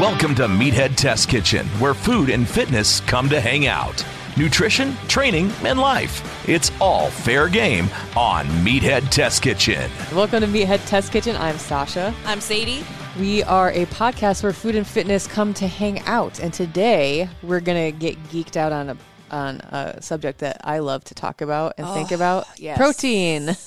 Welcome to Meathead Test Kitchen, where food and fitness come to hang out. Nutrition, training, and life. It's all fair game on Meathead Test Kitchen. Welcome to Meathead Test Kitchen. I'm Sasha. I'm Sadie. We are a podcast where food and fitness come to hang out, and today we're gonna get geeked out on a on a subject that I love to talk about and think about: yes. protein.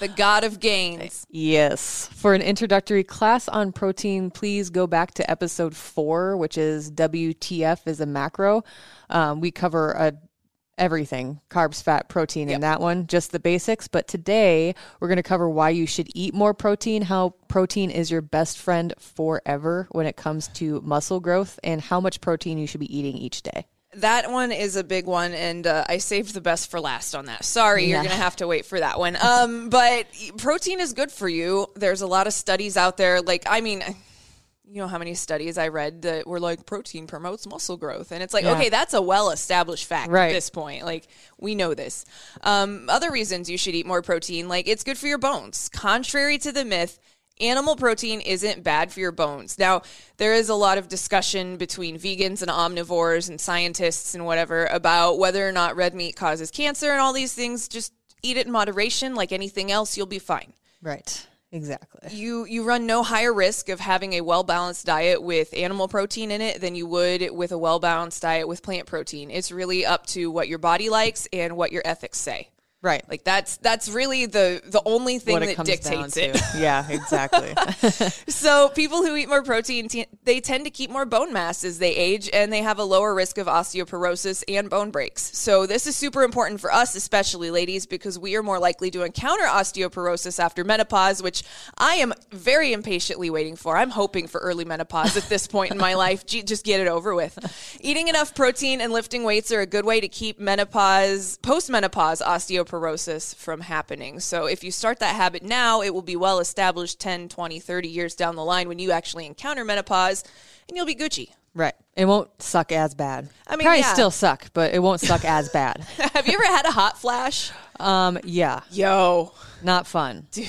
The god of gains. yes. For an introductory class on protein, please go back to episode four, which is WTF is a macro. Um, we cover a everything carbs, fat, protein in that one, just the basics. But today we're going to cover why you should eat more protein, how protein is your best friend forever when it comes to muscle growth, and how much protein you should be eating each day. That one is a big one, and uh, I saved the best for last on that. Sorry, you're going to have to wait for that one. Um, but protein is good for you. There's a lot of studies out there. Like, I mean, you know how many studies I read that were like protein promotes muscle growth, and it's like, Yeah. okay, that's a well-established fact Right. at this point. Like, we know this. Um, other reasons you should eat more protein, like it's good for your bones. Contrary to the myth. Animal protein isn't bad for your bones. Now, there is a lot of discussion between vegans and omnivores and scientists and whatever about whether or not red meat causes cancer and all these things. Just eat it in moderation, like anything else, you'll be fine Right. Exactly. you you run no higher risk of having a well balanced diet with animal protein in it than you would with a well balanced diet with plant protein. It's really up to what your body likes and what your ethics say. Right. Like that's that's really the the only thing that dictates it. Yeah, exactly. So people who eat more protein, t- they tend to keep more bone mass as they age, and they have a lower risk of osteoporosis and bone breaks. So this is super important for us, especially ladies, because we are more likely to encounter osteoporosis after menopause, which I am very impatiently waiting for. I'm hoping for early menopause at this point in my life. Gee, Just get it over with. Eating enough protein and lifting weights are a good way to keep menopause, post-menopause osteoporosis from happening. So if you start that habit now, it will be well established 10, 20, 30 years down the line when you actually encounter menopause and you'll be Gucci. right. It won't suck as bad. I mean, probably yeah. still suck, but it won't suck as bad. Have you ever had a hot flash? Um, yeah, Yo. not fun. Dude.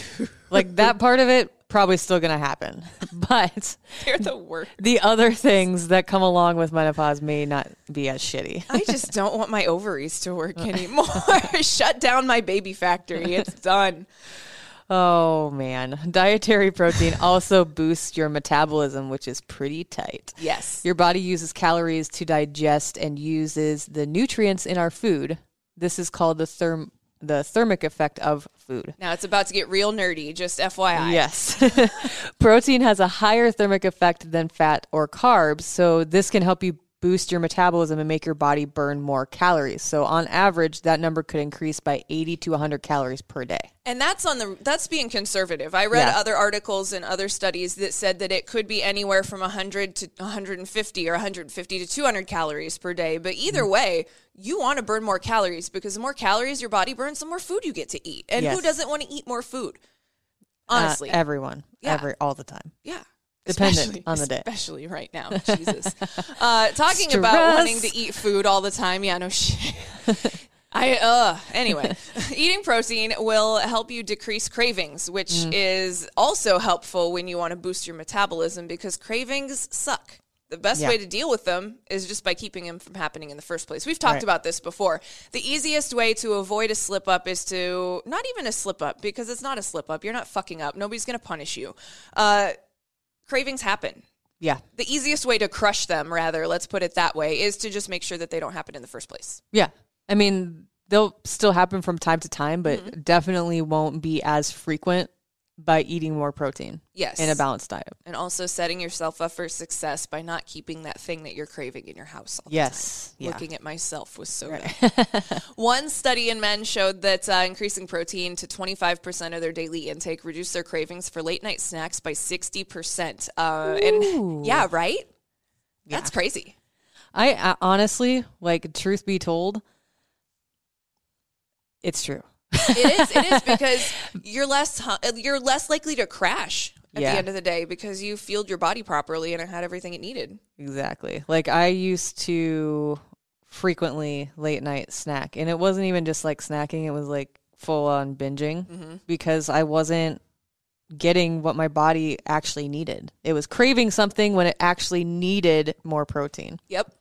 Like that part of it probably still going to happen, but You're the worst. the other things that come along with menopause may not be as shitty. I just don't want my ovaries to work anymore. Shut down my baby factory. It's done. Oh man, dietary protein also boosts your metabolism, which is pretty tight. Yes. Your body uses calories to digest and uses the nutrients in our food. This is called the therm the thermic effect of food. Now it's about to get real nerdy, just FYI. Yes. Protein has a higher thermic effect than fat or carbs, so this can help you boost your metabolism and make your body burn more calories. So on average, that number could increase by 80 to 100 calories per day. And that's on the that's being conservative. I read Yeah. other articles and other studies that said that it could be anywhere from 100 to 150 or 150 to 200 calories per day. But either Mm. way, you want to burn more calories because the more calories your body burns, the more food you get to eat. And who doesn't want to eat more food? Uh, Honestly. everyone, Yeah. every all the time. yeah. Dependent Especially- on the day. Especially right now. Jesus. Uh, talking about wanting to eat food all the time. Yeah, no shit. I uh anyway, eating protein will help you decrease cravings, which Mm. is also helpful when you want to boost your metabolism because cravings suck. The best Yeah. way to deal with them is just by keeping them from happening in the first place. We've talked Right. about this before. The easiest way to avoid a slip up is to not even a slip up because it's not a slip up. You're not fucking up. Nobody's going to punish you. Uh, cravings happen. Yeah. The easiest way to crush them, rather, let's put it that way, is to just make sure that they don't happen in the first place. Yeah. I mean, they'll still happen from time to time, but Mm-hmm. definitely won't be as frequent by eating more protein Yes. in a balanced diet. and also setting yourself up for success by not keeping that thing that you're craving in your house all Yes. Yeah. Looking at myself was so good. One study in men showed that uh, increasing protein to 25% of their daily intake reduced their cravings for late night snacks by 60%. Uh, and yeah, right? That's crazy. I uh, honestly, like, truth be told, it's true. It is. It is because you're less you're less likely to crash at Yeah. the end of the day because you fueled your body properly and it had everything it needed. Exactly. Like, I used to frequently late night snack, and it wasn't even just like snacking, it was like full on binging Mm-hmm. because I wasn't getting what my body actually needed. It was craving something when it actually needed more protein. Yep.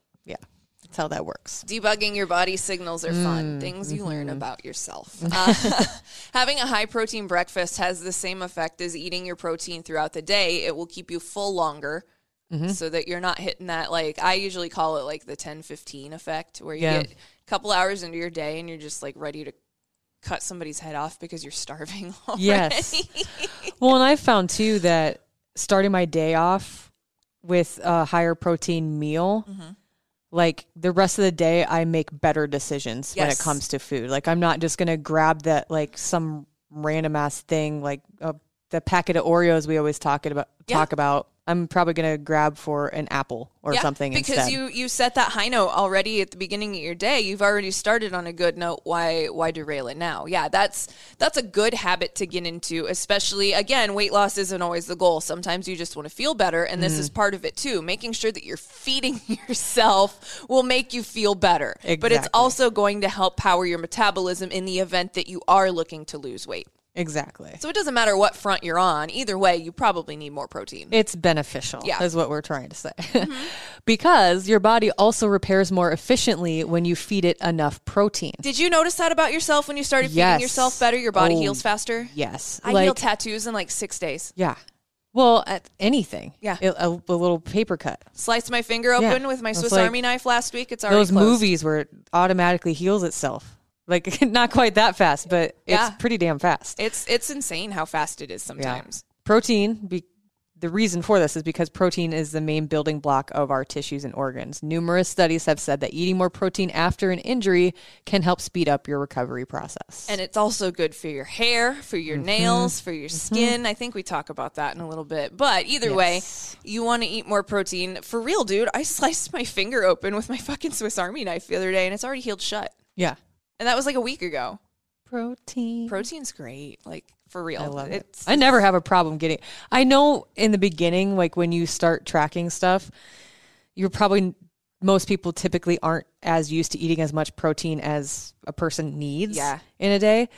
That's how that works. Debugging your body signals are Mm, fun. Things you mm-hmm. learn about yourself. Uh, having a high protein breakfast has the same effect as eating your protein throughout the day. It will keep you full longer Mm-hmm. so that you're not hitting that, like, I usually call it like the 10 15 effect, where you Yeah. get a couple hours into your day and you're just like ready to cut somebody's head off because you're starving already. Yes. well, and I found too that starting my day off with a higher protein meal, Mm-hmm. Like the rest of the day, I make better decisions when it comes to food. Like I'm not just gonna grab that like some random ass thing like uh, the packet of Oreos we always talk about. Yeah. Talk about. I'm probably gonna grab for an apple or Yeah, something because instead. you you set that high note already at the beginning of your day. You've already started on a good note. Why why derail it now? Yeah, that's that's a good habit to get into. Especially again, weight loss isn't always the goal. Sometimes you just want to feel better, and this is Mm-hmm. part of it too. Making sure that you're feeding yourself will make you feel better, but it's also going to help power your metabolism in the event that you are looking to lose weight. Exactly. So it doesn't matter what front you're on. Either way, you probably need more protein. It's beneficial, Yeah. is what we're trying to say. Mm-hmm. because your body also repairs more efficiently when you feed it enough protein. Did you notice that about yourself when you started feeding yourself better? Your body Oh, heals faster. Yes. I like, healed tattoos in like six days. Yeah. Well, anything. Yeah. A, a- a little paper cut. Sliced my finger Yeah. open with my Swiss like Army knife last week. It's already Those closed. movies where it automatically heals itself. Like not quite that fast, but Yeah. it's pretty damn fast. It's it's insane how fast it is sometimes. Protein, be, the reason for this is because protein is the main building block of our tissues and organs. Numerous studies have said that eating more protein after an injury can help speed up your recovery process. And it's also good for your hair, for your Mm-hmm. nails, for your skin. I think we talk about that in a little bit. But either way, you want to eat more protein. For real, dude, I sliced my finger open with my fucking Swiss Army knife the other day and it's already healed shut. yeah. And that was like a week ago. Protein. Protein's great. Like for real. I love it. it's I never have a problem getting. I know in the beginning, like when you start tracking stuff, you're probably most people typically aren't as used to eating as much protein as a person needs Yeah. in a day.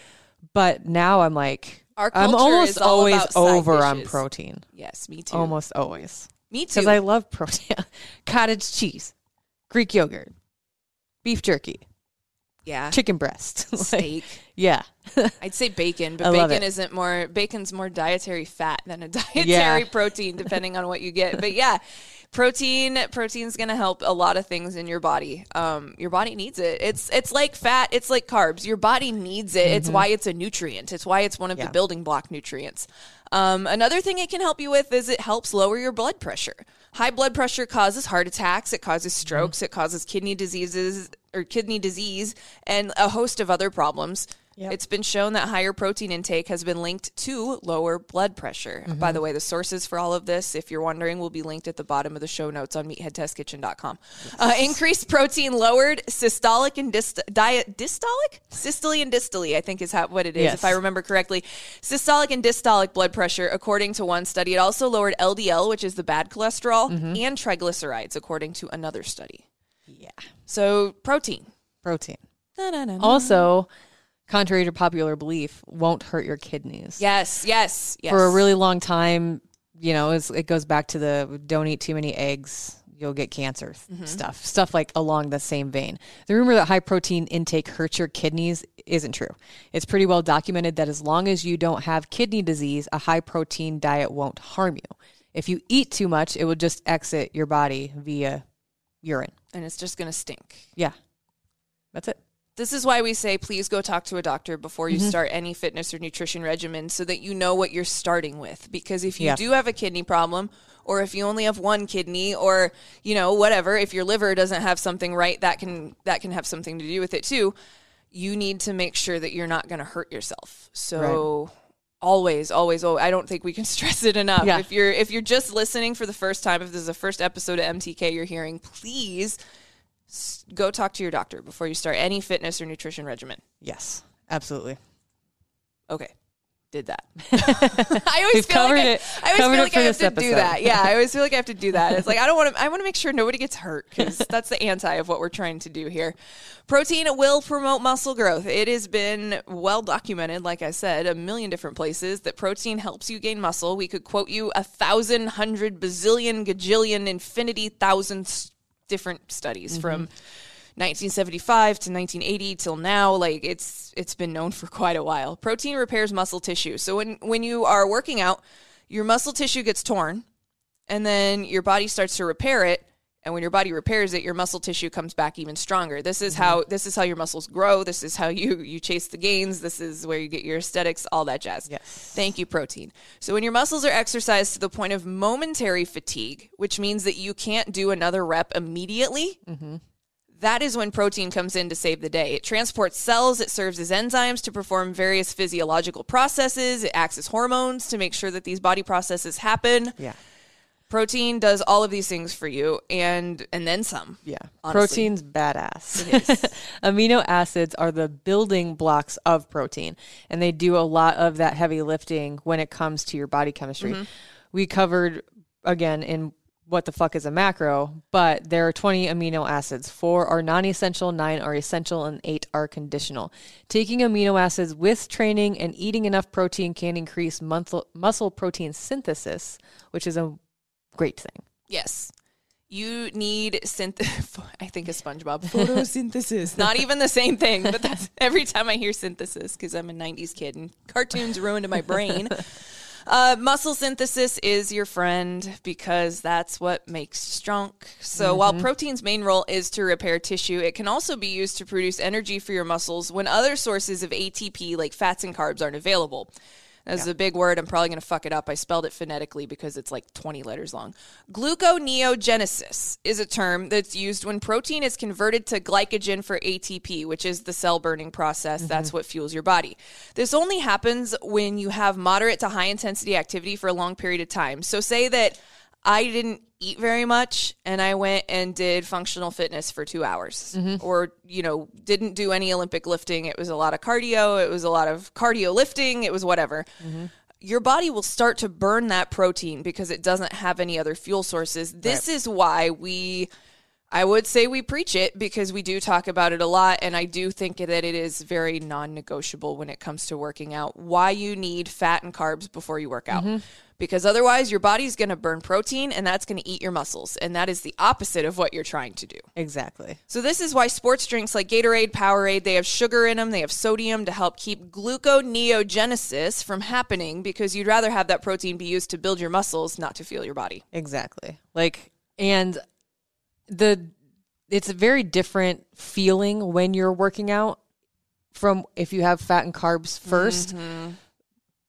But now I'm like, Our I'm almost always over on protein. Yes, me too. Almost always. Me too. Because I love protein. Cottage cheese, Greek yogurt, beef jerky, yeah. chicken breast. Like, Steak. yeah. I'd say bacon, but I love bacon it. isn't more bacon's more dietary fat than a dietary Yeah. protein, depending on what you get. But yeah, protein protein's gonna help a lot of things in your body. Um, your body needs it. It's it's like fat, it's like carbs. Your body needs it. It's why it's a nutrient. It's why it's one of Mm-hmm. Yeah. the building block nutrients. Um, another thing it can help you with is it helps lower your blood pressure. High blood pressure causes heart attacks, it causes Mm-hmm. strokes, it causes kidney diseases or kidney disease, and a host of other problems. Yep. It's been shown that higher protein intake has been linked to lower blood pressure. Mm-hmm. By the way, the sources for all of this, if you're wondering, will be linked at the bottom of the show notes on meatheadtestkitchen.com. Uh, increased protein lowered systolic and dist- diet diastolic systole and diastole, I think is how, what it is, Yes. if I remember correctly. Systolic and diastolic blood pressure, according to one study. It also lowered LDL, which is the bad cholesterol, Mm-hmm. and triglycerides, according to another study. Yeah. So protein. Protein. Also, contrary to popular belief, won't hurt your kidneys. Yes, yes, yes. For a really long time, you know, it goes back to the don't eat too many eggs, you'll get cancer mm-hmm. stuff, stuff like along the same vein. The rumor that high protein intake hurts your kidneys isn't true. It's pretty well documented that as long as you don't have kidney disease, a high protein diet won't harm you. If you eat too much, it will just exit your body via urine. And it's just going to stink. Yeah. That's it. This is why we say please go talk to a doctor before you mm-hmm. start any fitness or nutrition regimen so that you know what you're starting with. Because if you Yeah. do have a kidney problem, or if you only have one kidney, or you know whatever, if your liver doesn't have something right, that can that can have something to do with it too. You need to make sure that you're not going to hurt yourself. So. Always, always, always. I don't think we can stress it enough. Yeah. If you're if you're just listening for the first time, if this is the first episode of MTK you're hearing, please go talk to your doctor before you start any fitness or nutrition regimen. Yes. Absolutely. Okay. Did that. I always We've feel covered like I, it- I always covered feel like I have to do that. Yeah, I always feel like I have to do that. It's like I don't want to. I want to make sure nobody gets hurt because that's the anti of what we're trying to do here. Protein will promote muscle growth. It has been well documented, like I said, a million different places that protein helps you gain muscle. We could quote you a thousand, hundred, bazillion, gajillion, infinity, thousands different studies Mm-hmm. from 1975 to 1980 till now like it's it's been known for quite a while. Protein repairs muscle tissue. So when when you are working out your muscle tissue gets torn and then your body starts to repair it and when your body repairs it your muscle tissue comes back even stronger. This is mm-hmm. how this is how your muscles grow. This is how you you chase the gains. This is where you get your aesthetics all that jazz. Yes. thank you protein. So when your muscles are exercised to the point of momentary fatigue which means that you can't do another rep immediately mm-hmm. That is when protein comes in to save the day. It transports cells, it serves as enzymes to perform various physiological processes, it acts as hormones to make sure that these body processes happen. Yeah. Protein does all of these things for you and and then some. Yeah. honestly. Protein's badass. Amino acids are the building blocks of protein, and they do a lot of that heavy lifting when it comes to your body chemistry. Mm-hmm. We covered again in what the fuck is a macro, but there are 20 amino acids. Four are non essential, nine are essential, and eight are conditional. Taking amino acids with training and eating enough protein can increase muscle, muscle protein synthesis, which is a great thing. Yes. You need synth I think of SpongeBob photosynthesis. Not even the same thing, but that's every time I hear synthesis cuz I'm a 90s kid and cartoons ruined my brain. Uh, muscle synthesis is your friend because that's what makes strong. So while protein's main role is to repair tissue, it can also be used to produce energy for your muscles when other sources of ATP like fats and carbs aren't available. That's a big word. I'm probably going to fuck it up. I spelled it phonetically because it's like 20 letters long. Gluconeogenesis is a term that's used when protein is converted to glycogen for ATP, which is the cell burning process. Mm-hmm. That's what fuels your body. This only happens when you have moderate to high intensity activity for a long period of time. So, say that I didn't eat very much and I went and did functional fitness for two hours mm-hmm. or, you know, didn't do any Olympic lifting. It was a lot of cardio. It was a lot of cardio lifting. It was whatever. Mm-hmm. Your body will start to burn that protein because it doesn't have any other fuel sources. This is why we, I would say we preach it because we do talk about it a lot. And I do think that it is very non negotiable when it comes to working out. Why you need fat and carbs before you work out mm-hmm. Because otherwise your body's going to burn protein and that's going to eat your muscles and that is the opposite of what you're trying to do Exactly. so this is why sports drinks like gatorade powerade they have sugar in them they have sodium to help keep gluconeogenesis from happening because you'd rather have that protein be used to build your muscles not to fuel your body Exactly. Like and the it's a very different feeling when you're working out from if you have fat and carbs 1st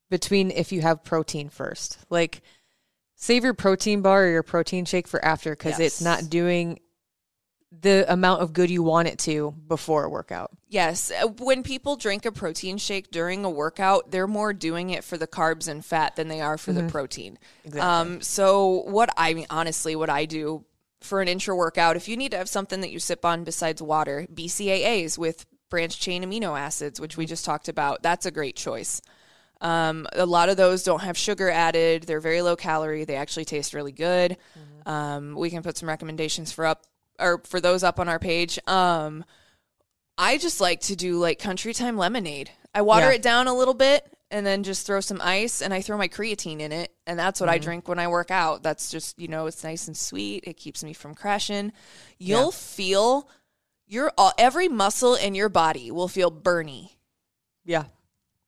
between if you have protein first. Like save your protein bar or your protein shake for after cuz it's not doing the amount of good you want it to before a workout. Yes. uh, When people drink a protein shake during a workout, they're more doing it for the carbs and fat than they are for the protein. Um, so, what I mean, honestly, what I do for an intra workout, if you need to have something that you sip on besides water, BCAAs with branched chain amino acids, which we just talked about, that's a great choice. Um, a lot of those don't have sugar added. They're very low calorie. They actually taste really good. Um, we can put some recommendations for up or for those up on our page. Um, I just like to do like country time lemonade. I water Yeah. it down a little bit and then just throw some ice and I throw my creatine in it and that's what I drink when I work out. That's just, you know, it's nice and sweet. It keeps me from crashing. You'll feel your all, every muscle in your body will feel burny Yeah.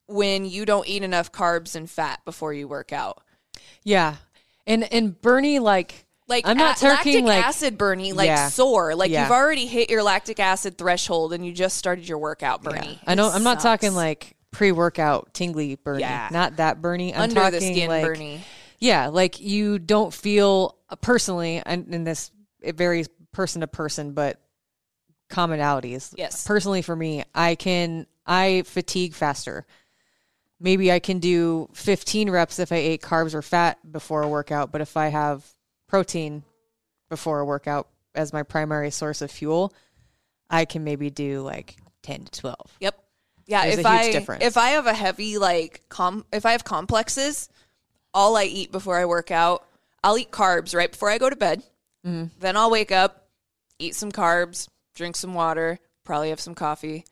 When you don't eat enough carbs and fat before you work out. Yeah. And and burny like Like I'm not a- talking lactic like acid burning, like Yeah. sore. Like Yeah. you've already hit your lactic acid threshold and you just started your workout Yeah. I know I'm not talking like pre-workout tingly burny. Yeah. Not that burny. I'm under talking the skin like burning. Yeah, like you don't feel uh, personally, and in this it varies person to person, but commonalities. Yes. Personally, for me, I can I fatigue faster. Maybe I can do 15 reps if I ate carbs or fat before a workout, but if I have protein before a workout as my primary source of fuel, I can maybe do like 10 to 12. Yep. Yeah, There's if a huge I difference. if I have a heavy like com if I have complexes, all I eat before I work out, I'll eat carbs right before I go to bed. Mm-hmm. Then I'll wake up, eat some carbs, drink some water, probably have some coffee,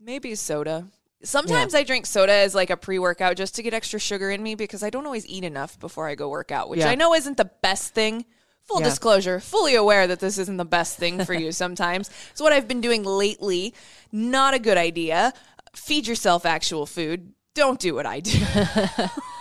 maybe soda. Sometimes I drink soda as like a pre-workout just to get extra sugar in me because I don't always eat enough before I go work out, which Yeah. I know isn't the best thing. Full Yeah. disclosure, fully aware that this isn't the best thing for you sometimes. It's what I've been doing lately. Not a good idea. Feed yourself actual food. Don't do what I do.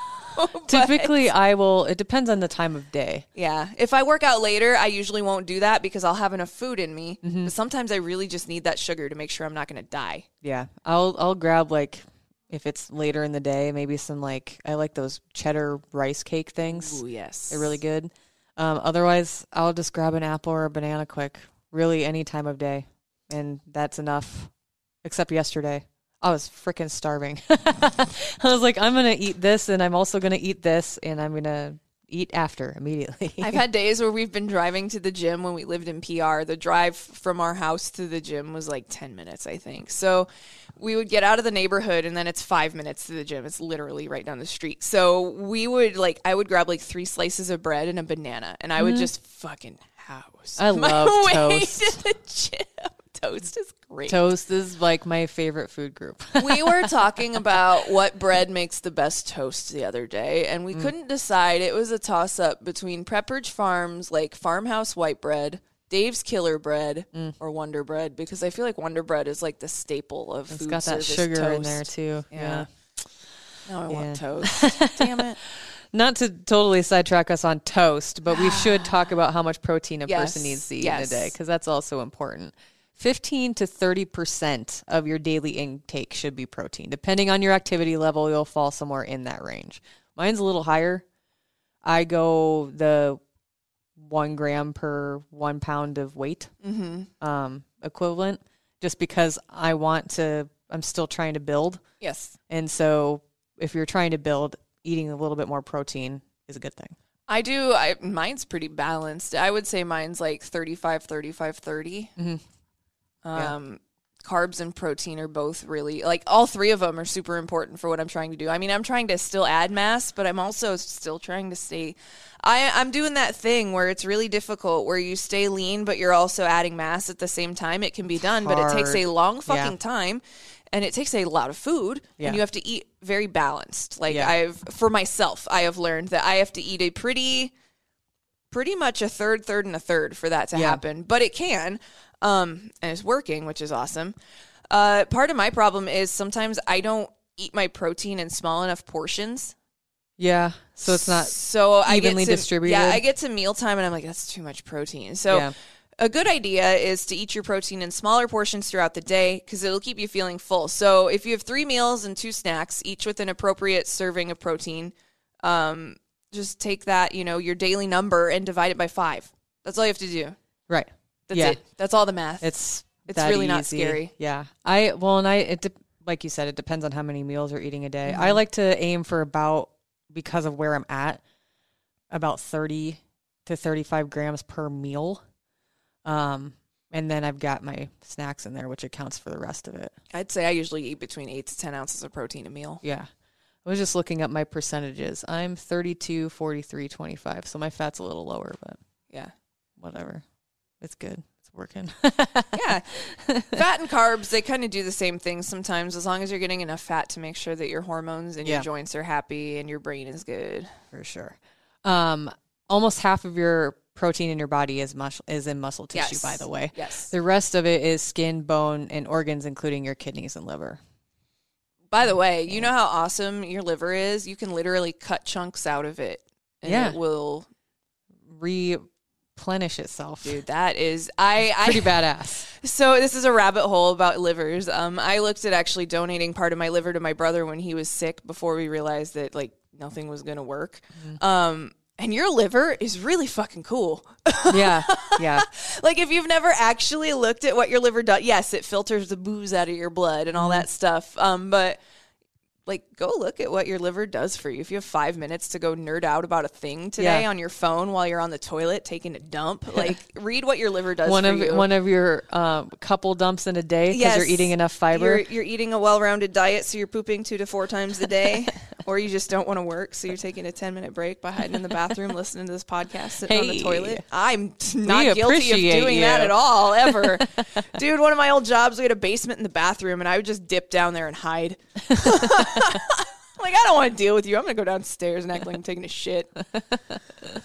But- Typically, I will, it depends on the time of day. yeah. If I work out later, I usually won't do that because I'll have enough food in me. Mm-hmm. But sometimes I really just need that sugar to make sure I'm not going to die. Yeah, I'll I'll grab like if it's later in the day, maybe some like I like those cheddar rice cake things. Ooh, yes. They're really good. Um, otherwise, I'll just grab an apple or a banana quick, really any time of day, and that's enough. Except yesterday, I was freaking starving. I was like, I'm gonna eat this, and I'm also gonna eat this, and I'm gonna eat after immediately. I've had days where we've been driving to the gym when we lived in PR. The drive from our house to the gym was like 10 minutes, I think. So we would get out of the neighborhood and then it's five minutes to the gym. It's literally right down the street. So we would like, I would grab like three slices of bread and a banana and I would mm-hmm. just fucking house. I my love way toast. to the gym. Toast is great. Toast is like my favorite food group. we were talking about what bread makes the best toast the other day, and Mm. we couldn't decide. It was a toss up between Pepperidge Farms, like farmhouse white bread, Dave's Killer Bread, Mm. or Wonder Bread, because I feel like Wonder Bread is like the staple of It's food got that sugar toast. in there too. Yeah. Now I Yeah. want toast. Damn it. Not to totally sidetrack us on toast, but we should talk about how much protein a Yes, person needs to eat yes. in a day because that's also important. 15 to 30% of your daily intake should be protein. Depending on your activity level, you'll fall somewhere in that range. Mine's a little higher. I go the one gram per one pound of weight um, equivalent just because I want to, I'm still trying to build. Yes. And so if you're trying to build, eating a little bit more protein is a good thing. I do. I, mine's pretty balanced. I would say mine's like 35, 35, 30. Yeah. Um, Carbs and protein are both really, like, all three of them are super important for what I'm trying to do. I mean, I'm trying to still add mass, but I'm also still trying to stay. I, I'm doing that thing where it's really difficult, where you stay lean, but you're also adding mass at the same time. It can be done, but it takes a long fucking Yeah. time. And it takes a lot of food, Yeah. and you have to eat very balanced. Like Yeah. I've, for myself, I have learned that I have to eat a pretty pretty much a third, third, and a third for that to Yeah. happen. But it can, um, and it's working, which is awesome. Uh, part of my problem is sometimes I don't eat my protein in small enough portions. Yeah. So it's not so I evenly get to, distributed? Yeah, I get to mealtime and I'm like, that's too much protein. So Yeah. a good idea is to eat your protein in smaller portions throughout the day because it'll keep you feeling full. So if you have three meals and two snacks, each with an appropriate serving of protein, um, just take that, you know, your daily number and divide it by five. That's all you have to do. right. That's yeah. it. That's all the math. It's It's really not scary. Yeah. I well, and I it de- like you said, it depends on how many meals you're eating a day. Mm-hmm. I like to aim for about because of where I'm at, about thirty to thirty-five grams per meal. Um, and then I've got my snacks in there, which accounts for the rest of it. I'd say I usually eat between eight to 10 ounces of protein a meal. Yeah. I was just looking up my percentages. I'm 32, 43, 25. So my fat's a little lower, but Yeah. whatever. It's good. It's working. yeah. Fat and carbs, they kind of do the same thing sometimes as long as you're getting enough fat to make sure that your hormones and Yeah. your joints are happy and your brain is good. for sure. Um, almost half of your protein in your body is muscle is in muscle tissue. Yes. By the way, Yes. the rest of it is skin, bone, and organs, including your kidneys and liver. By the way, you know how awesome your liver is? You can literally cut chunks out of it. And Yeah. it will Replenish itself. dude, that is I I Pretty badass. So this is a rabbit hole about livers. Um, I looked at actually donating part of my liver to my brother when he was sick before we realized that like nothing was gonna work. Um, and your liver is really fucking cool. Yeah, yeah. like if you've never actually looked at what your liver does, yes, it filters the booze out of your blood and all that stuff. Um, but like go look at what your liver does for you. If you have five minutes to go nerd out about a thing today Yeah. on your phone while you're on the toilet taking a dump, like read what your liver does one for of you. one of your um, couple dumps in a day because Yes. you're eating enough fiber. You're, you're eating a well-rounded diet, so you're pooping two to four times a day, or you just don't want to work, so you're taking a ten-minute break by hiding in the bathroom, listening to this podcast, sitting on the toilet. I'm not guilty of doing that at all, ever, dude. One of my old jobs, we had a basement in the bathroom, and I would just dip down there and hide. like I don't want to deal with you. I'm gonna go downstairs and act like I'm taking a shit.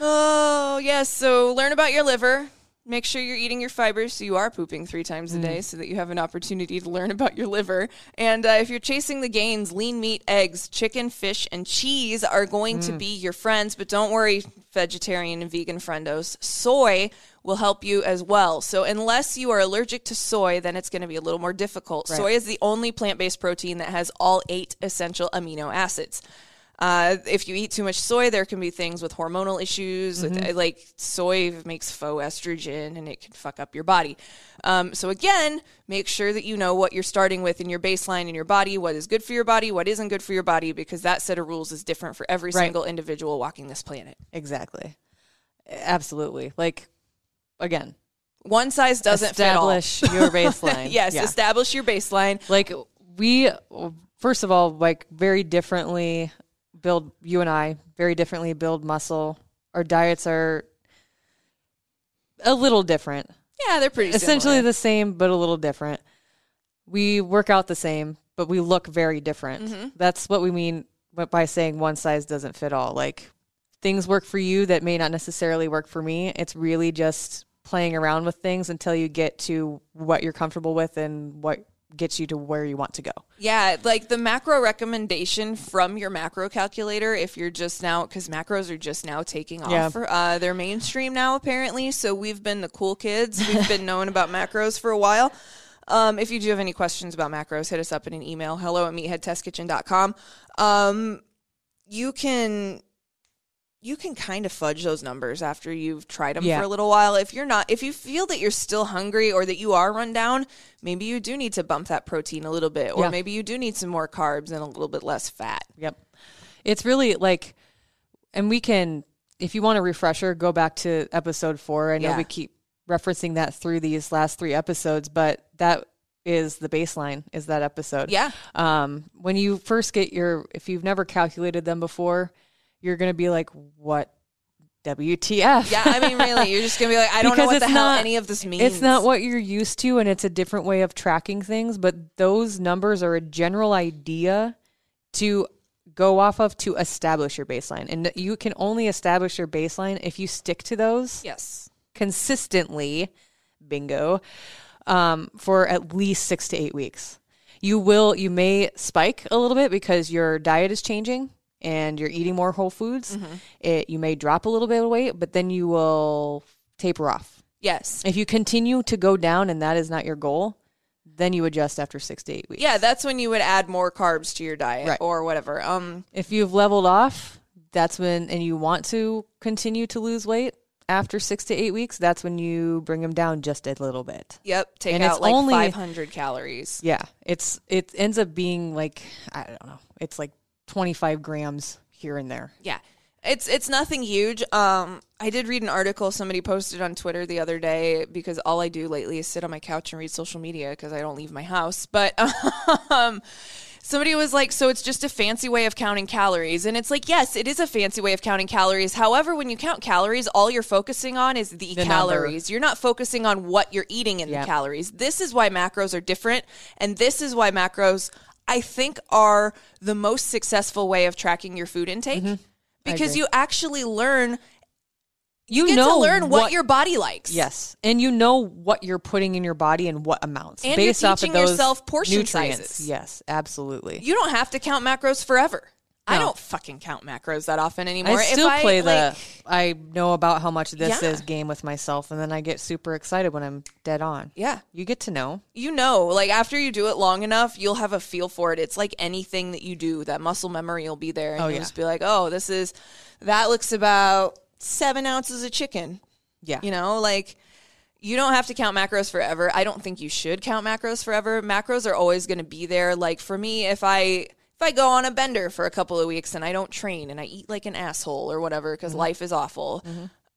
Oh, yes. So learn about your liver. Make sure you're eating your fibers so you are pooping three times a day so that you have an opportunity to learn about your liver. And uh, if you're chasing the gains, lean meat, eggs, chicken, fish, and cheese are going to be your friends. But don't worry, vegetarian and vegan friendos. Soy will help you as well. So unless you are allergic to soy, then it's going to be a little more difficult. Soy is the only plant based protein that has all eight essential amino acids. Uh, if you eat too much soy, there can be things with hormonal issues. With, uh, like soy makes faux estrogen, and it can fuck up your body. Um, so again, make sure that you know what you're starting with in your baseline in your body. What is good for your body? What isn't good for your body? Because that set of rules is different for every Right. single individual walking this planet. exactly. Absolutely. Like again, One size doesn't establish fit all. your baseline. yes, Yeah. establish your baseline. like we first of all like very differently build you and I very differently build muscle. Our diets are a little different. Yeah, they're pretty Essentially similar. the same but a little different. We work out the same, but we look very different. Mm-hmm. That's what we mean by saying one size doesn't fit all. Like things work for you that may not necessarily work for me. It's really just playing around with things until you get to what you're comfortable with and what gets you to where you want to go. Yeah, like the macro recommendation from your macro calculator, if you're just now, because macros are just now taking off. Yeah. For, uh, they're mainstream now, apparently. So we've been the cool kids. We've been known about macros for a while. Um, if you do have any questions about macros, hit us up in an email hello at meatheadtestkitchen.com. Um, you can you can kind of fudge those numbers after you've tried them Yeah. for a little while. If you're not, if you feel that you're still hungry or that you are run down, maybe you do need to bump that protein a little bit, or Yeah. maybe you do need some more carbs and a little bit less fat. Yep. It's really like, and we can, if you want a refresher, go back to episode four. I know Yeah. we keep referencing that through these last three episodes, but that is the baseline, is that episode. Yeah. Um, when you first get your, if you've never calculated them before, you're going to be like, what? WTF? Yeah, I mean, really, you're just gonna be like, I don't know what the hell not- any of this means. It's not what you're used to, and it's a different way of tracking things. But those numbers are a general idea to go off of to establish your baseline. And you can only establish your baseline if you stick to those Yes. consistently, bingo, um, for at least six to eight weeks. You will, you may spike a little bit because your diet is changing and you're eating more whole foods. It, you may drop a little bit of weight, but then you will taper off. Yes. If you continue to go down and that is not your goal, then you adjust after six to eight weeks. Yeah, that's when you would add more carbs to your diet Right. or whatever. Um, If you've leveled off, that's when, and you want to continue to lose weight after six to eight weeks, that's when you bring them down just a little bit. yep. Take And it's out like only- 500 calories. Yeah, it's it ends up being like I don't know, it's like twenty five grams here and there. Yeah. It's it's nothing huge. Um, I did read an article somebody posted on Twitter the other day because all I do lately is sit on my couch and read social media because I don't leave my house. But um, Somebody was like, so it's just a fancy way of counting calories. And it's like, yes, it is a fancy way of counting calories. However, when you count calories, all you're focusing on is the, The number. calories. You're not focusing on what you're eating in Yeah. the calories. This is why macros are different. And this is why macros, I think, are the most successful way of tracking your food intake. Because Mm-hmm. agree. you actually learn, You get know to learn what, your body likes. Yes, and you know what you're putting in your body and what amounts And you're based off of teaching those yourself portion nutrients. sizes. Yes, absolutely. You don't have to count macros forever. I don't fucking count macros that often anymore. I still if play I, like, the I know about how much this Yeah. is game with myself, and then I get super excited when I'm dead on. Yeah. You get to know. you know, like after you do it long enough, you'll have a feel for it. It's like anything that you do, that muscle memory will be there. And Oh, you'll yeah. just be like, oh, this is, that looks about seven ounces of chicken. Yeah. You know, like you don't have to count macros forever. I don't think you should count macros forever. Macros are always going to be there. Like for me, if I, if I go on a bender for a couple of weeks and I don't train and I eat like an asshole or whatever because Mm-hmm. life is awful,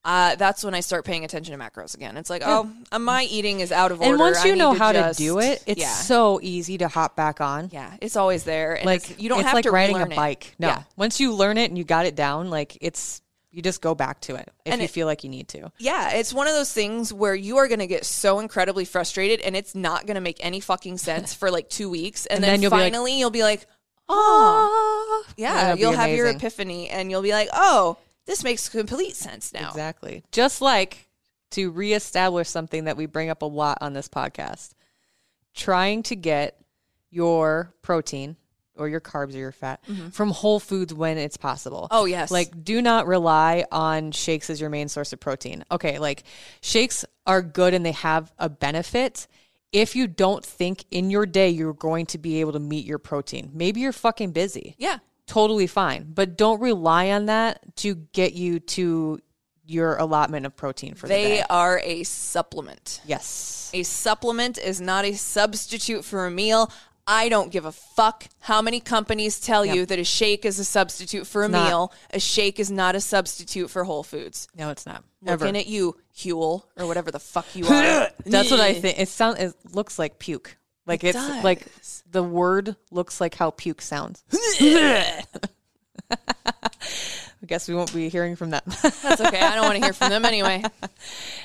uh, that's when I start paying attention to macros again. It's like, oh, uh, my eating is out of order. and once you need know to how just- to do it, it's yeah. so easy to hop back on. Yeah, it's always there. And Like it's- you don't it's have like to riding a relearn it. bike. No, Yeah. once you learn it and you got it down, like it's you just go back to it if And you it- feel like you need to. Yeah, it's one of those things where you are going to get so incredibly frustrated and it's not going to make any fucking sense for like 2 weeks and, And then, then you'll be like, finally you'll be like, "Oh, yeah, you'll have your amazing. epiphany and you'll be like, "Oh, this makes complete sense now." Exactly. Just like to reestablish something that we bring up a lot on this podcast trying to get your protein or your carbs or your fat from whole foods when it's possible. Mm-hmm. Oh, yes. Like do not rely on shakes as your main source of protein. Okay, like shakes are good and they have a benefit if you don't think in your day you're going to be able to meet your protein. Maybe you're fucking busy Yeah. totally fine. But don't rely on that to get you to your allotment of protein for the day. They day. are a supplement. Yes. A supplement is not a substitute for a meal. I don't give a fuck how many companies tell you that a shake is a substitute for a meal. A shake is not a substitute for Whole Foods. No, it's not. Ever. Looking at you, Huel, or whatever the fuck you are. That's what I think. It sounds. It looks like puke. Like it's does. like the word looks like how puke sounds. I guess we won't be hearing from them. That's okay. I don't want to hear from them anyway.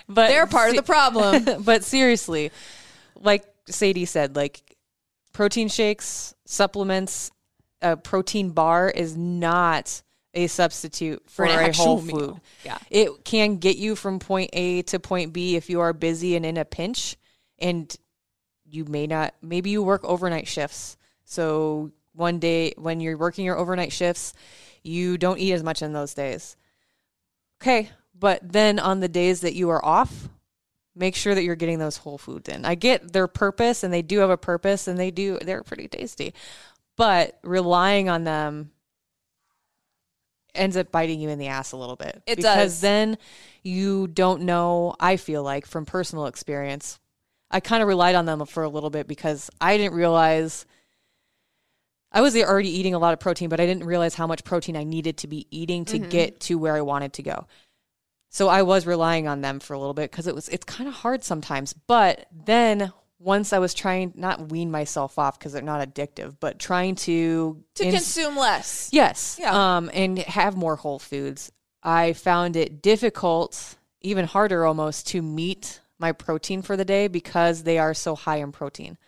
but They're part of the problem. but seriously, like Sadie said, like protein shakes, supplements, a protein bar is not a substitute for, an a whole meal. food. Yeah. It can get you from point A to point B if you are busy and in a pinch and you may not maybe you work overnight shifts. So one day when you're working your overnight shifts, you don't eat as much in those days. Okay, but then on the days that you are off, make sure that you're getting those whole foods in. I get their purpose and they do have a purpose and they do they're pretty tasty. But relying on them ends up biting you in the ass a little bit. It because does. then you don't know, I feel like from personal experience. I kind of relied on them for a little bit because I didn't realize I was already eating a lot of protein, but I didn't realize how much protein I needed to be eating to mm-hmm. get to where I wanted to go. So I was relying on them for a little bit because it was it's kind of hard sometimes. But then once I was trying not wean myself off because they're not addictive, but trying to to ins- consume less. Yes. Yeah. Um, and have more whole foods. I found it difficult, even harder almost, to meet my protein for the day because they are so high in protein.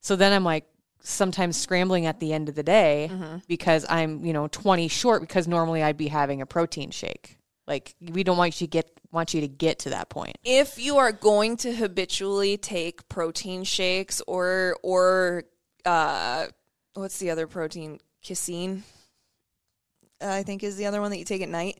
So then I'm like sometimes scrambling at the end of the day Mm-hmm. because I'm, you know, 20 short because normally I'd be having a protein shake. Like we don't want you to get want you to get to that point. If you are going to habitually take protein shakes or or uh what's the other protein? Casein. I think is the other one that you take at night.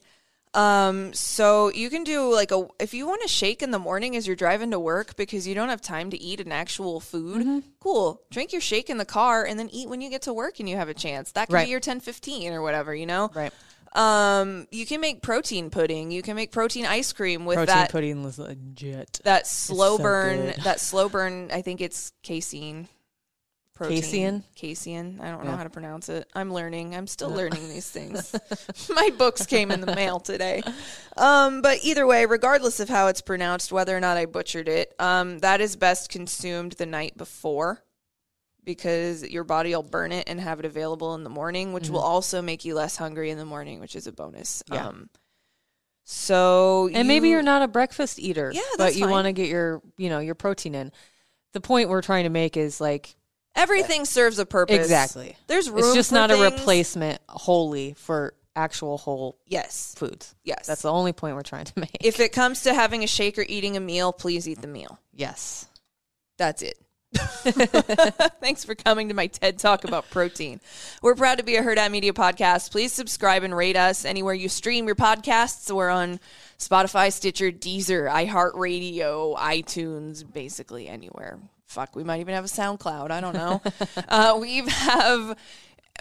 Um, so you can do like a if you want to shake in the morning as you're driving to work because you don't have time to eat an actual food. Mm-hmm. Cool. Drink your shake in the car and then eat when you get to work and you have a chance. That can Right. be your ten fifteen or whatever, you know? Right. Um, you can make protein pudding. You can make protein ice cream with Protein that pudding was legit. that slow so burn. good. That slow burn. I think it's casein. Protein. Casein? Casein. I don't know how to pronounce it. I'm learning. I'm still learning these things. My books came in the mail today. Um, but either way, regardless of how it's pronounced, whether or not I butchered it, um, that is best consumed the night before because your body will burn it and have it available in the morning, which will also make you less hungry in the morning, which is a bonus. Yeah. Um, so And maybe you- you're not a breakfast eater, Yeah, but you want to get your, you know, your protein in. The point we're trying to make is like everything serves a purpose. exactly. There's room. It's just not a replacement wholly for actual whole Yes. foods. Yes. That's the only point we're trying to make. If it comes to having a shake or eating a meal, please eat the meal. yes. That's it. Thanks for coming to my TED Talk about protein. We're proud to be a Herd At Media podcast. Please subscribe and rate us anywhere you stream your podcasts. We're on Spotify, Stitcher, Deezer, iHeartRadio, iTunes, basically anywhere. Fuck, we might even have a SoundCloud. I don't know. uh, we have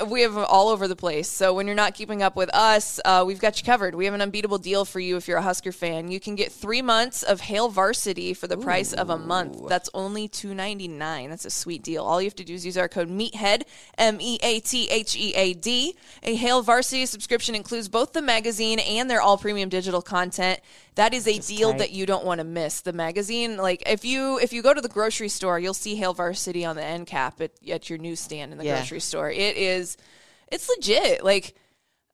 we have all over the place. So when you're not keeping up with us, uh, we've got you covered. We have an unbeatable deal for you if you're a Husker fan. You can get three months of Hail Varsity for the price of a month. That's only two ninety nine. That's a sweet deal. All you have to do is use our code Meathead M E A T H E A D. A Hail Varsity subscription includes both the magazine and their all premium digital content. That is a deal tight. that you don't want to miss. The magazine, like if you if you go to the grocery store, you'll see Hail Varsity on the end cap at, at your newsstand in the Yeah. grocery store. It is, it's legit. Like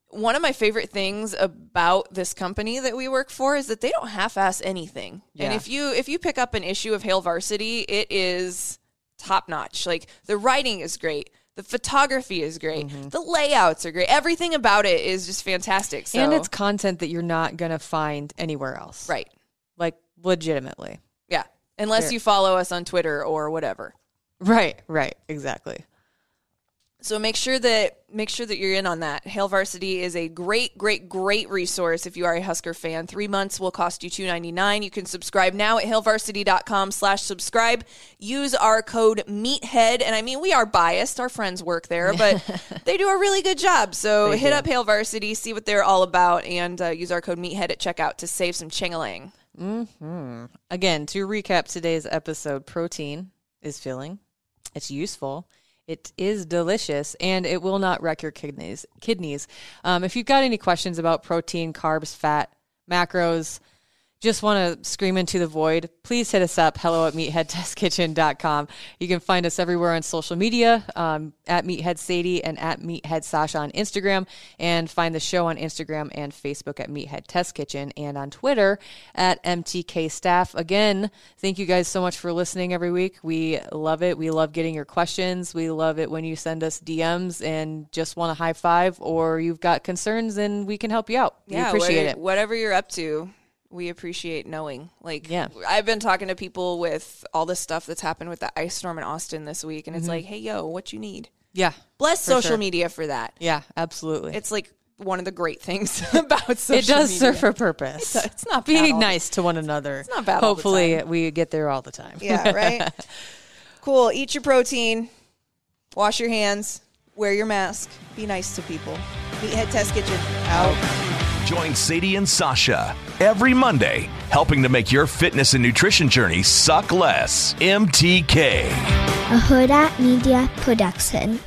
one of my favorite things about this company that we work for is that they don't half-ass anything. And if you if you pick up an issue of Hail Varsity, it is top notch. Like the writing is great. The photography is great. Mm-hmm. The layouts are great. Everything about it is just fantastic. So, and it's content that you're not going to find anywhere else. right. Like legitimately. Yeah. Unless There- you follow us on Twitter or whatever. Right, right, exactly. So make sure that make sure that you're in on that. Hail Varsity is a great, great, great resource if you are a Husker fan. Three months will cost you two ninety nine. You can subscribe now at hailvarsity.com slash subscribe. Use our code Meathead. And I mean we are biased. Our friends work there, but they do a really good job. So They hit do. up Hail Varsity, see what they're all about, and uh, use our code Meathead at checkout to save some chingalang. Again, to recap today's episode, protein is filling, it's useful, it is delicious, and it will not wreck your kidneys. Kidneys. Um, if you've got any questions about protein, carbs, fat, macros, just want to scream into the void, please hit us up, hello at meatheadtestkitchen.com. You can find us everywhere on social media, um, at Meathead Sadie and at Meathead Sasha on Instagram, and find the show on Instagram and Facebook at Meathead Test Kitchen, and on Twitter at MTK Staff. Again, thank you guys so much for listening every week. We love it. We love getting your questions. We love it when you send us DMs and just want a high five, or you've got concerns and we can help you out. We appreciate whatever, it. Whatever you're up to, we appreciate knowing. Like, Yeah. I've been talking to people with all this stuff that's happened with the ice storm in Austin this week, and it's Mm-hmm. like, hey, yo, what you need? Yeah. Bless social sure. media for that. Yeah, absolutely. It's like one of the great things about social media. it does media. serve a purpose. It's- it's not bad Be all- nice to one another. It's not bad Hopefully, we get there all the time. Yeah, right? cool. Eat your protein, wash your hands, wear your mask, be nice to people. Meathead Test Kitchen out. Join Sadie and Sasha every Monday, helping to make your fitness and nutrition journey suck less. MTK. a Hurrdat Media Production.